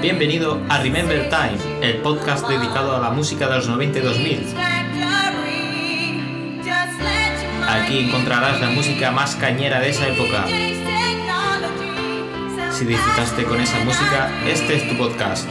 Bienvenido a Remember Time, el podcast dedicado a la música de los 90 y 2000. Aquí encontrarás la música más cañera de esa época. Si disfrutaste con esa música, este es tu podcast.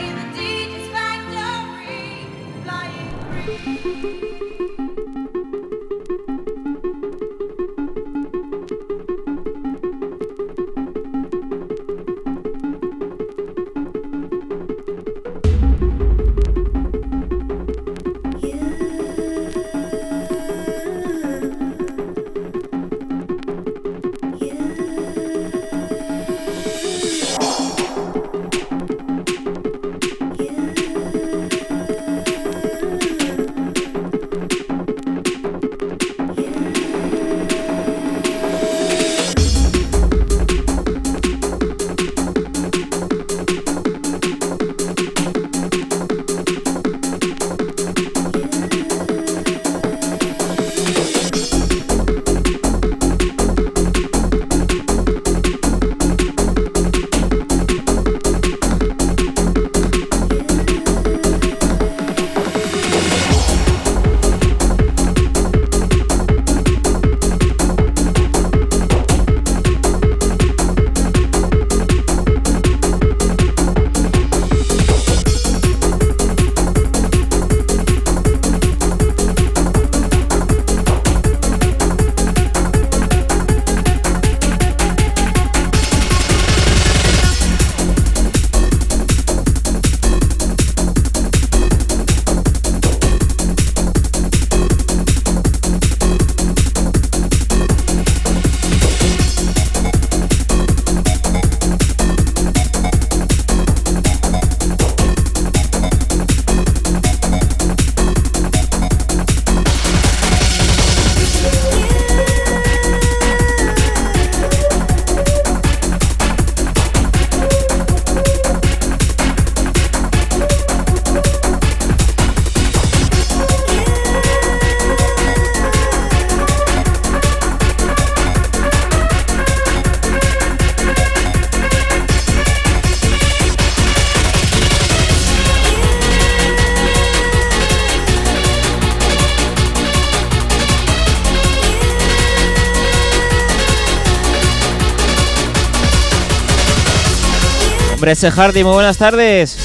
Hombre, Hardy, muy buenas tardes.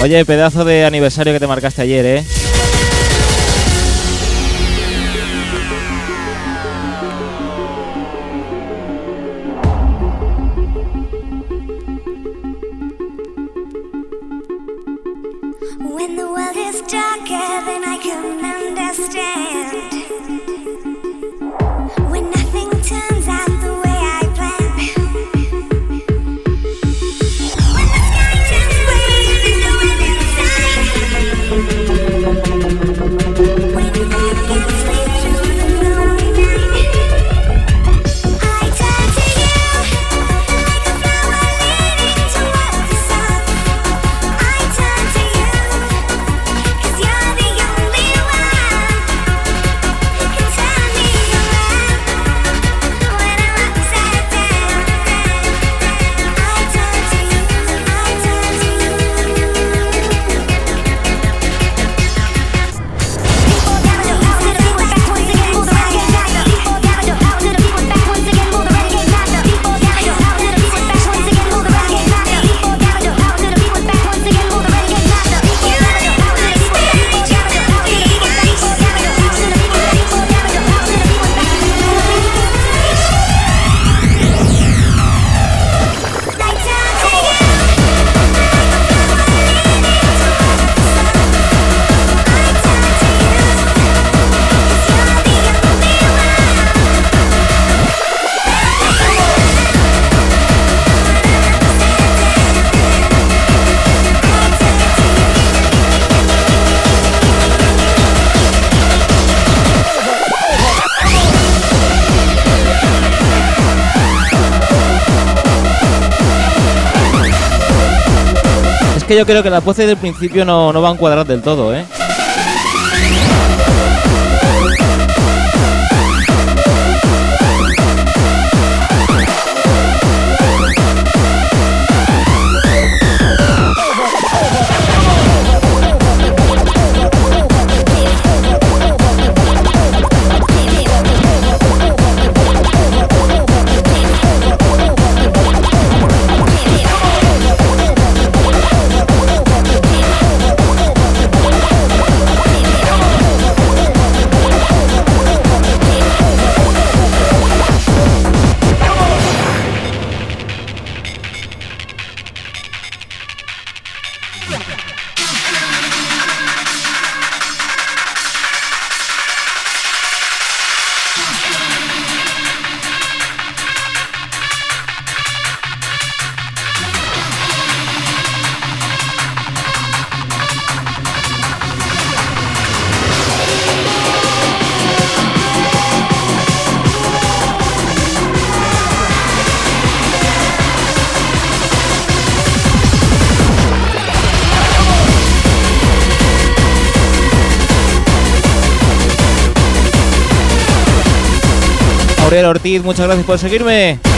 Oye, pedazo de aniversario que te marcaste ayer, ¿eh? Creo que las voces del principio no, no van cuadradas del todo, ¿eh? Ortiz, muchas gracias por seguirme.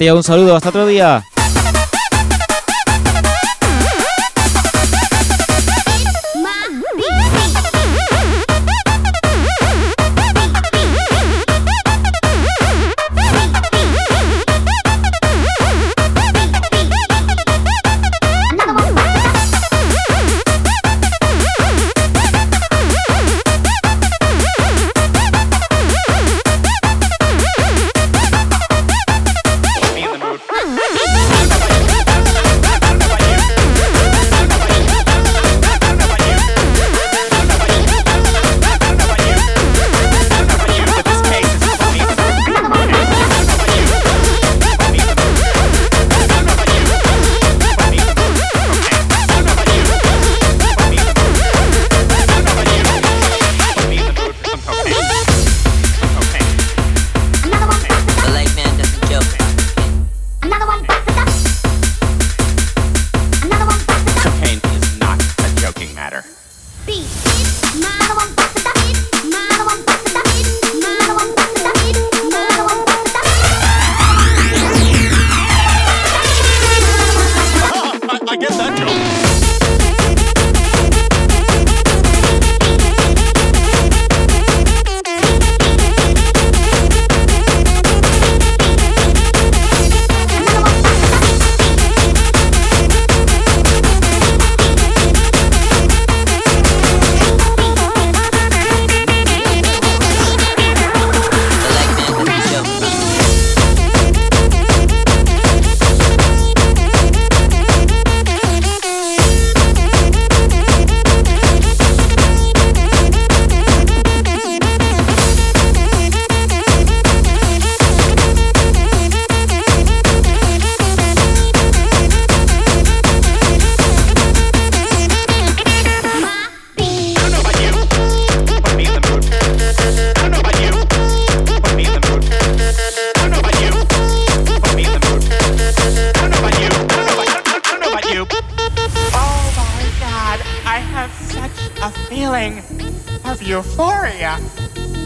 Tío, un saludo. Hasta otro día.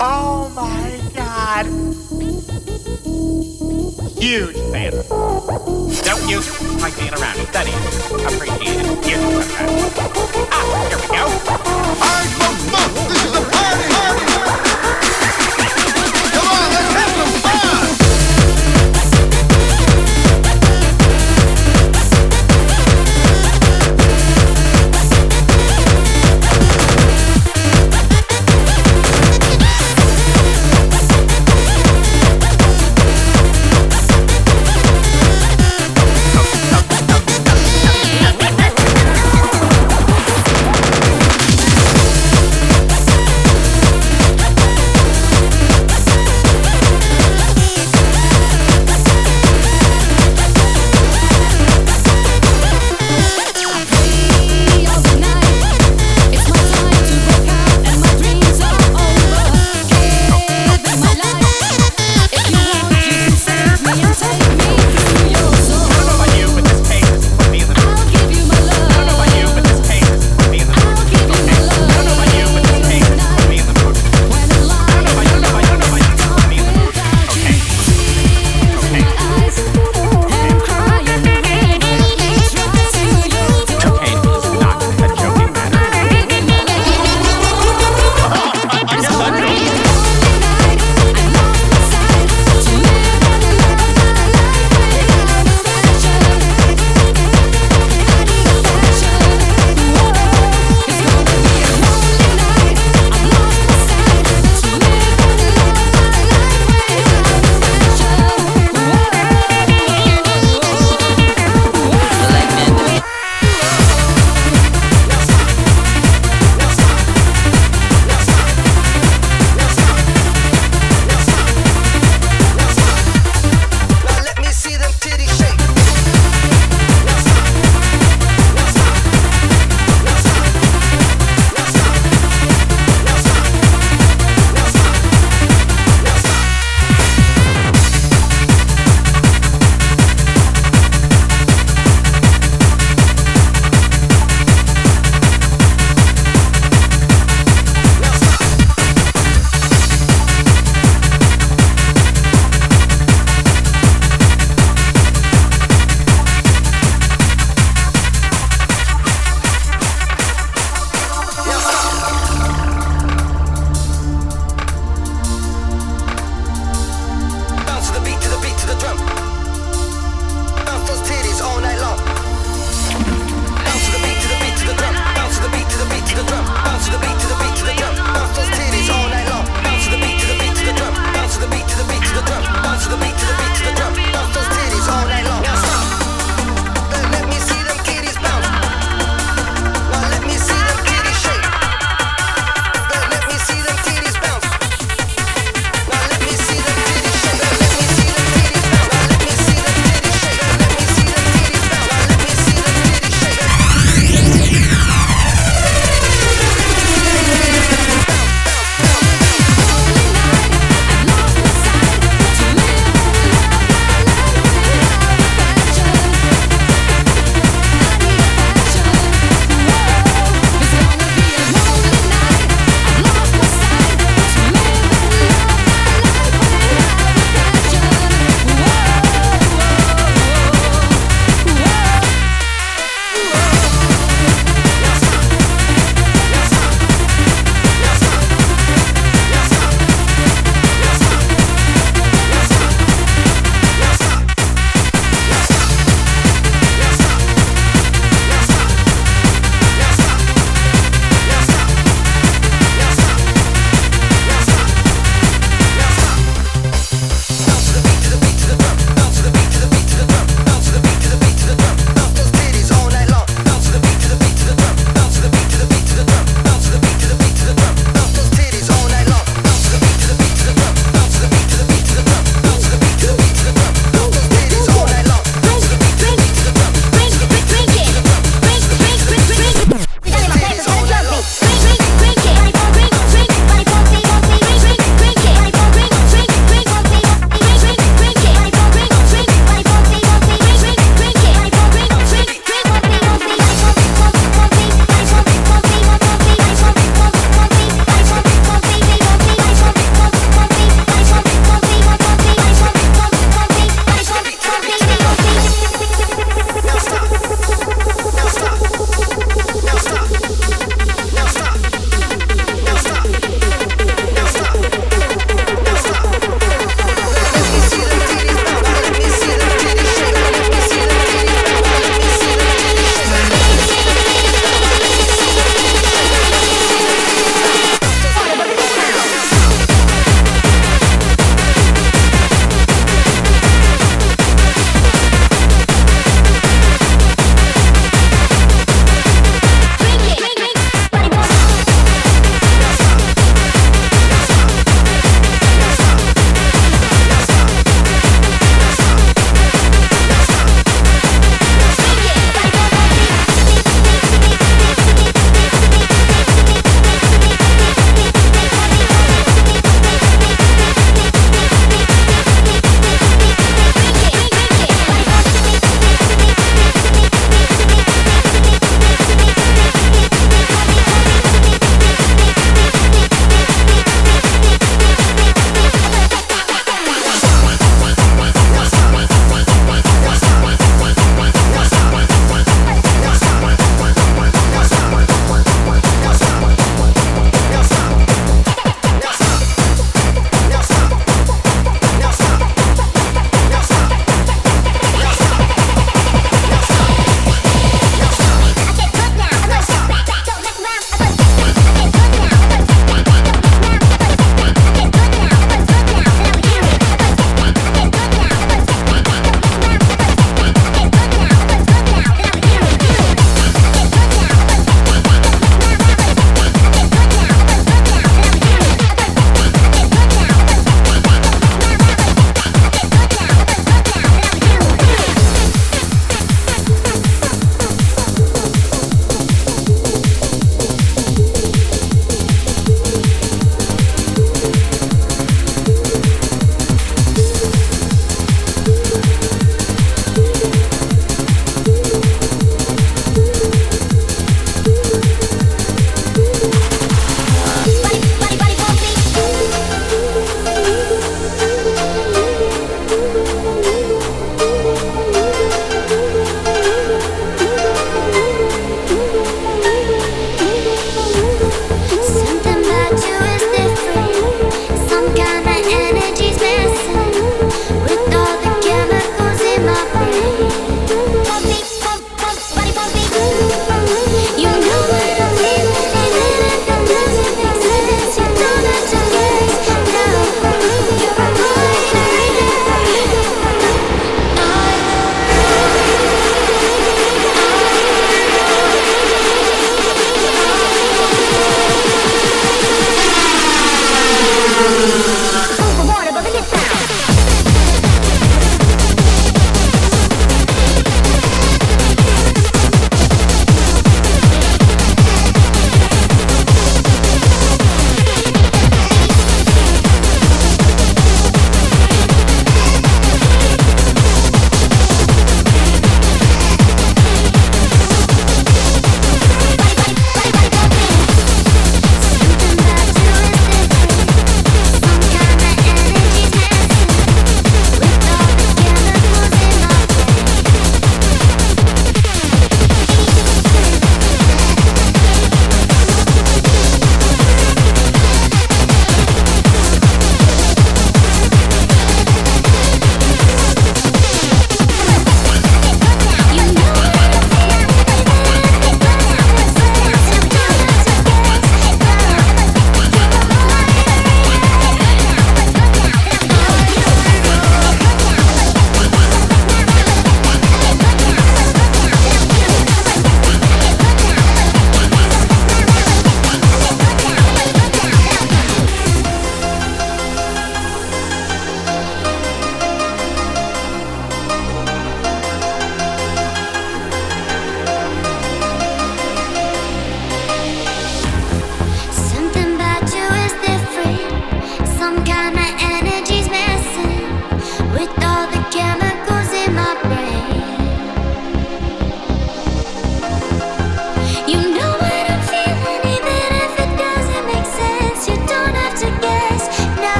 Oh my god. Huge fan. Don't use my being around it. That is appreciated. Huge. Ah, here we go. Hard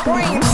scream.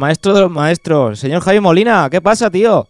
Maestro de los maestros. Señor Javi Molina, ¿qué pasa, tío?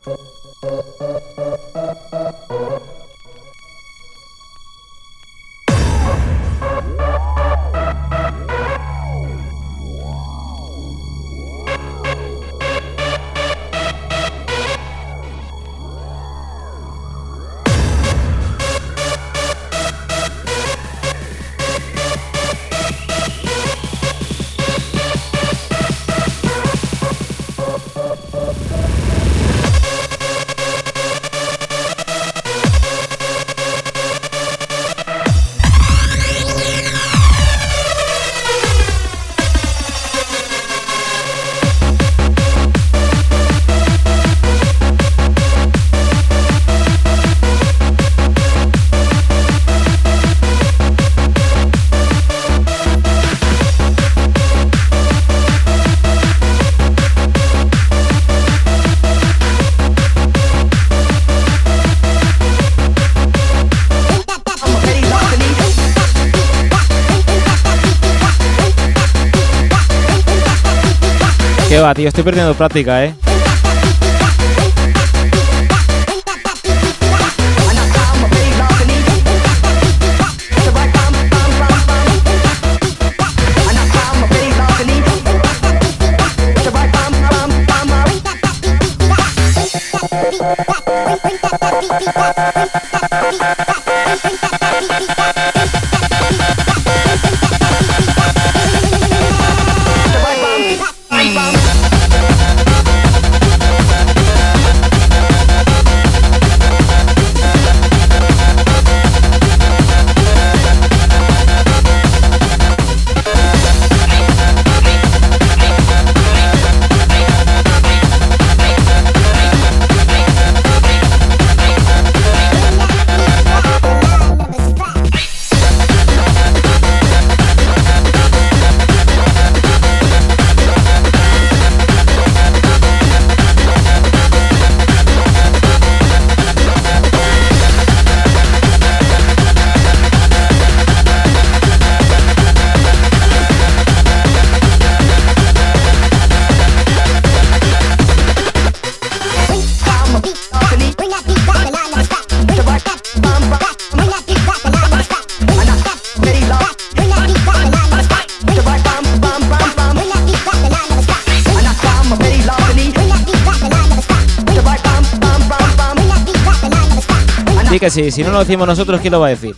Estoy perdiendo práctica, ¿eh? Que sí, si no lo decimos nosotros, ¿quién lo va a decir?